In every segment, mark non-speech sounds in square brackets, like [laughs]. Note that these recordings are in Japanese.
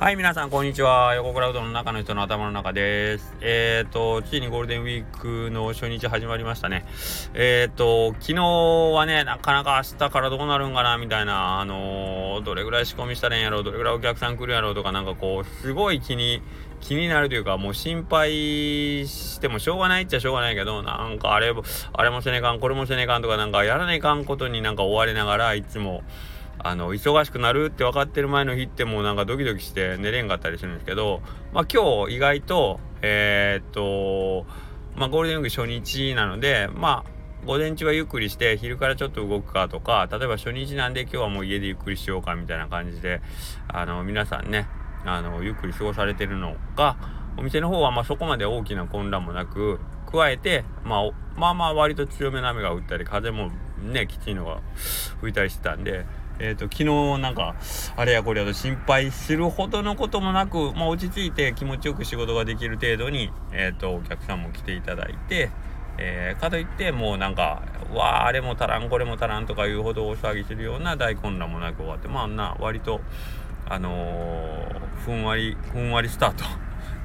はい、皆さん、こんにちは。横クラウドの中の人の頭の中です。えっ、ー、と、ついにゴールデンウィークの初日始まりましたね。えっ、ー、と、昨日はね、なかなか明日からどうなるんかな、みたいな、あのー、どれぐらい仕込みしたらいいんやろう、どれぐらいお客さん来るやろうとか、なんかこう、すごい気に、気になるというか、もう心配してもしょうがないっちゃしょうがないけど、なんかあれ、あれもせねえかん、これもせねえかんとか、なんかやらねかんことになんか追われながら、いつも、あの忙しくなるって分かってる前の日ってもうなんかドキドキして寝れんかったりするんですけど、まあ、今日意外とえー、っとまあ、ゴールデンウィーク初日なのでまあ午前中はゆっくりして昼からちょっと動くかとか例えば初日なんで今日はもう家でゆっくりしようかみたいな感じであの皆さんねあのゆっくり過ごされてるのがお店の方はまそこまで大きな混乱もなく加えて、まあ、まあまあ割と強めの雨が降ったり風もねきついのが吹いたりしてたんでえっ、ー、と、昨日なんか、あれやこれやと心配するほどのこともなく、まあ、落ち着いて気持ちよく仕事ができる程度に、えっ、ー、と、お客さんも来ていただいて、えー、かといってもうなんか、わあ、あれも足らん、これも足らんとかいうほど大騒ぎするような大混乱もなく終わって、まあんな、割と、あの、ふんわり、ふんわりスタート。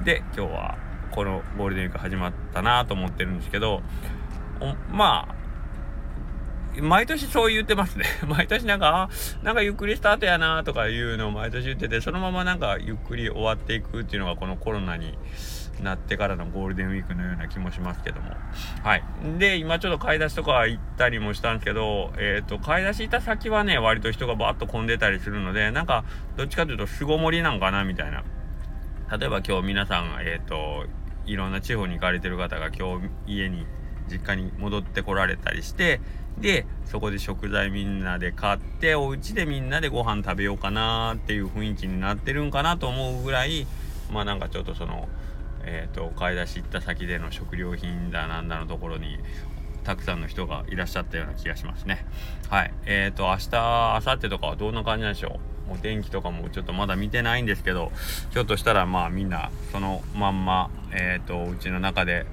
で、今日はこのゴールデンウィーク始まったなと思ってるんですけど、まあ、毎年そう言ってますね。[laughs] 毎年なんか、なんかゆっくりスタートやなとかいうのを毎年言ってて、そのままなんかゆっくり終わっていくっていうのがこのコロナになってからのゴールデンウィークのような気もしますけども。はい。で、今ちょっと買い出しとか行ったりもしたんですけど、えっ、ー、と、買い出し行った先はね、割と人がバーッと混んでたりするので、なんか、どっちかというと巣ごもりなんかなみたいな。例えば今日皆さん、えっ、ー、と、いろんな地方に行かれてる方が今日家に実家に戻ってこられたりしてでそこで食材みんなで買ってお家でみんなでご飯食べようかなっていう雰囲気になってるんかなと思うぐらいまあなんかちょっとそのえっ、ー、と買い出し行った先での食料品だなんだのところにたくさんの人がいらっしゃったような気がしますね。はい。えっ、ー、と、明日、明後日とかはどんな感じなんでしょう？もう天気とかもちょっとまだ見てないんですけど、ひょっとしたらまあみんなそのまんま、えっ、ー、と、うちの中で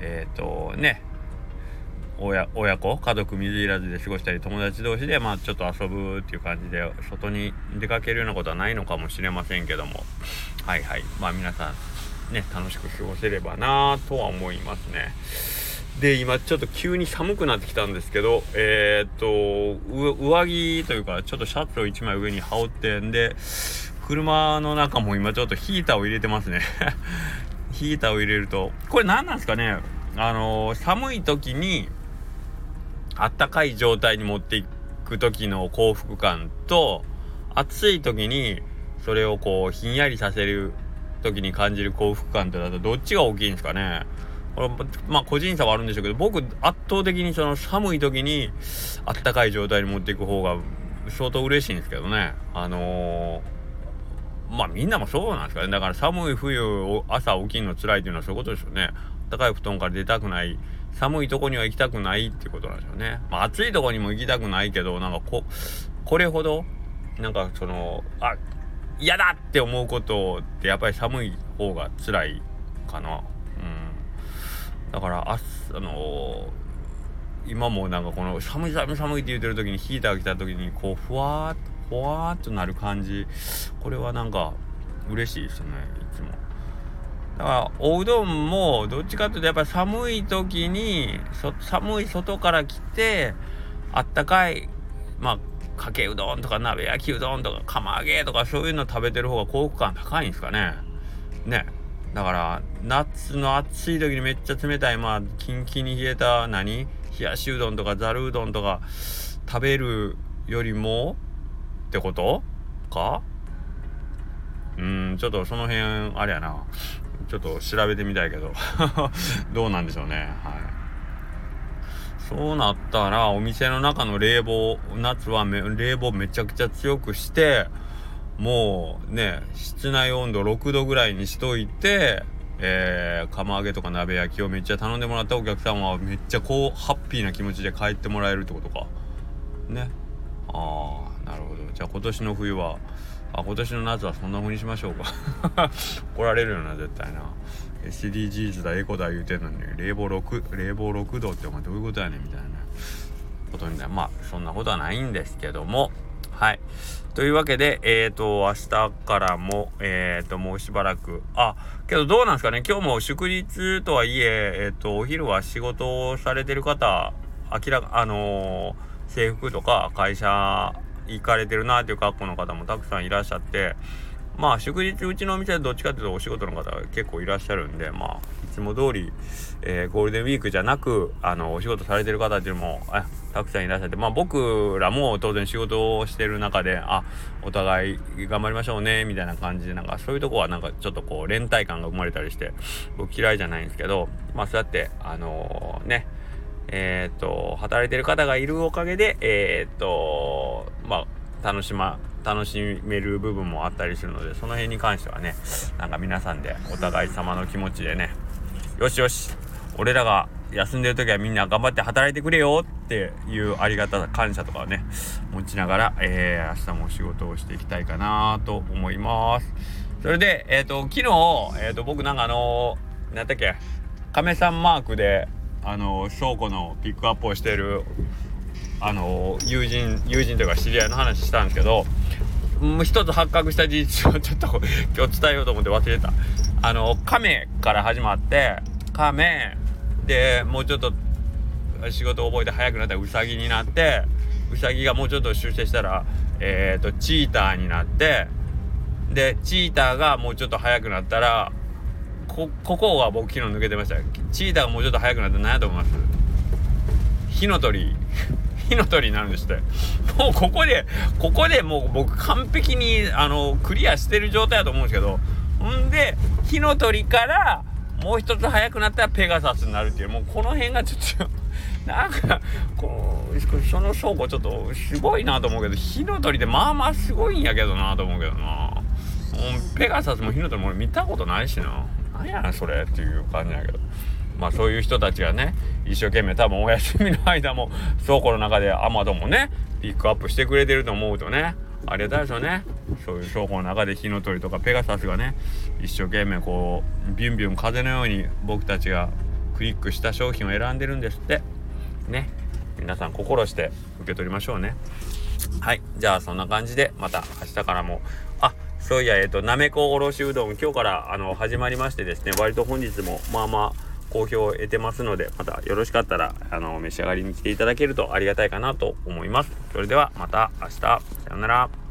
えっ、ー、とね親子家族水入らずで過ごしたり友達同士でまあちょっと遊ぶっていう感じで外に出かけるようなことはないのかもしれませんけども。はいはい。まあ皆さんね楽しく過ごせればなとは思いますね。で今ちょっと急に寒くなってきたんですけどえー、っと上着というかちょっとシャツを1枚上に羽織ってんで車の中も今ちょっとヒーターを入れてますね。ヒーターを入れると。これ何なんですかね？あのー、寒い時にあったかい状態に持っていく時の幸福感と暑い時にそれをこうひんやりさせる時に感じる幸福感ってだとどっちが大きいんですかね？これまあ個人差はあるんでしょうけど僕圧倒的にその寒い時にあったかい状態に持っていく方が相当嬉しいんですけどね。あのー、まあみんなもそうなんですかねだから寒い冬を朝起きるの辛いっていうのはそういうことですよね高い布団から出たくない寒いとこには行きたくないっていうことなんですよね。まあ、暑いとこにも行きたくないけど、なんかこ、これほど、なんかその、あ、嫌だって思うことってやっぱり寒い方が辛いかな。うん。だから、ああのー、今もなんかこの寒い寒い寒いって言ってる時にヒーターが来た時にこうふわーっとふわーっとなる感じ。これはなんか嬉しいですねいつも。だからおうどんもどっちかっていうとやっぱり寒い時に寒い外から来てあったかいまあかけうどんとか鍋焼きうどんとか釜揚げとかそういうの食べてる方が幸福感高いんですかね。ね。だから夏の暑い時にめっちゃ冷たいまあキンキンに冷えた何？冷やしうどんとかざるうどんとか食べるよりもってこと？か？うんちょっとその辺あれやな。ちょっと調べてみたいけど。[laughs] どうなんでしょうね。はい。そうなったらお店の中の冷房夏は冷房めちゃくちゃ強くしてもうね室内温度6度ぐらいにしといてえー、釜揚げとか鍋焼きをめっちゃ頼んでもらったお客さんはめっちゃこうハッピーな気持ちで帰ってもらえるってことか。ね。ああなるほど。じゃあ今年の冬はあ今年の夏はそんな風にしましょうか。[laughs] 怒られるよな絶対な。SDGs だエコだ言うてんのに。冷房6冷房6度ってお前どういうことやねんみたいな。ことになまあそんなことはないんですけども。はい。というわけで、えっ、ー、と、明日からも、えっ、ー、と、もうしばらく、あ、けどどうなんですかね、今日も祝日とはいえ、えっ、ー、と、お昼は仕事をされてる方、明らか、あの制服とか会社行かれてるなっていう格好の方もたくさんいらっしゃって、まあ祝日うちのお店はどっちかっていうとお仕事の方が結構いらっしゃるんでまあいつも通り、えー、ゴールデンウィークじゃなくあのお仕事されてる方っていうのもたくさんいらっしゃってまあ僕らも当然仕事をしてる中であお互い頑張りましょうねみたいな感じでなんかそういうとこはなんかちょっとこう連帯感が生まれたりして僕嫌いじゃないんですけどまあそうやってあのー、ねえっ、と働いてる方がいるおかげでえっ、と楽しま楽しめる部分もあったりするのでその辺に関してはねなんか皆さんでお互い様の気持ちでねよしよし俺らが休んでる時はみんな頑張って働いてくれよっていうありがたさ感謝とかをね持ちながら、えー、明日も仕事をしていきたいかなと思います。それでえっ、ー、と昨日、えーと、僕なんかあのー、何だっけ亀さんマークであの倉庫のピックアップをしてるあの友人友人というか知り合いの話したんですけどもう一つ発覚した事実をちょっと [laughs] 今日伝えようと思って忘れた。あの亀から始まって亀でもうちょっと仕事覚えて早くなったらウサギになってウサギがもうちょっと出世したらえっ、ー、とチーターになってでチーターがもうちょっと早くなったらこここは僕昨日抜けてました。チーターがもうちょっと早くなったら何やと思います？火の鳥。火の鳥になるんですって。もうここでここでもう僕完璧にあのクリアしてる状態だと思うんですけど。ほんで火の鳥からもう一つ早くなったらペガサスになるっていう。もうこの辺がちょっと [laughs] なんかこうその証拠ちょっとすごいなと思うけど火の鳥ってまあまあすごいんやけどなと思うけどな。ペガサスも火の鳥も俺見たことないしな。何やねんそれっていう感じやけど。まあそういう人たちがね一生懸命多分お休みの間も倉庫の中でアマゾンもねピックアップしてくれてると思うとねありがたいですよね。そういう倉庫の中で火の鳥とかペガサスがね一生懸命こうビュンビュン風のように僕たちがクリックした商品を選んでるんですって。ね。皆さん心して受け取りましょうね。はい。じゃあそんな感じでまた明日からも。あそういやえっ、ー、となめこおろしうどん今日からあの始まりましてですね割と本日もまあまあ好評を得てますので、またよろしかったら、あの、召し上がりに来ていただけるとありがたいかなと思います。それではまた明日、さようなら。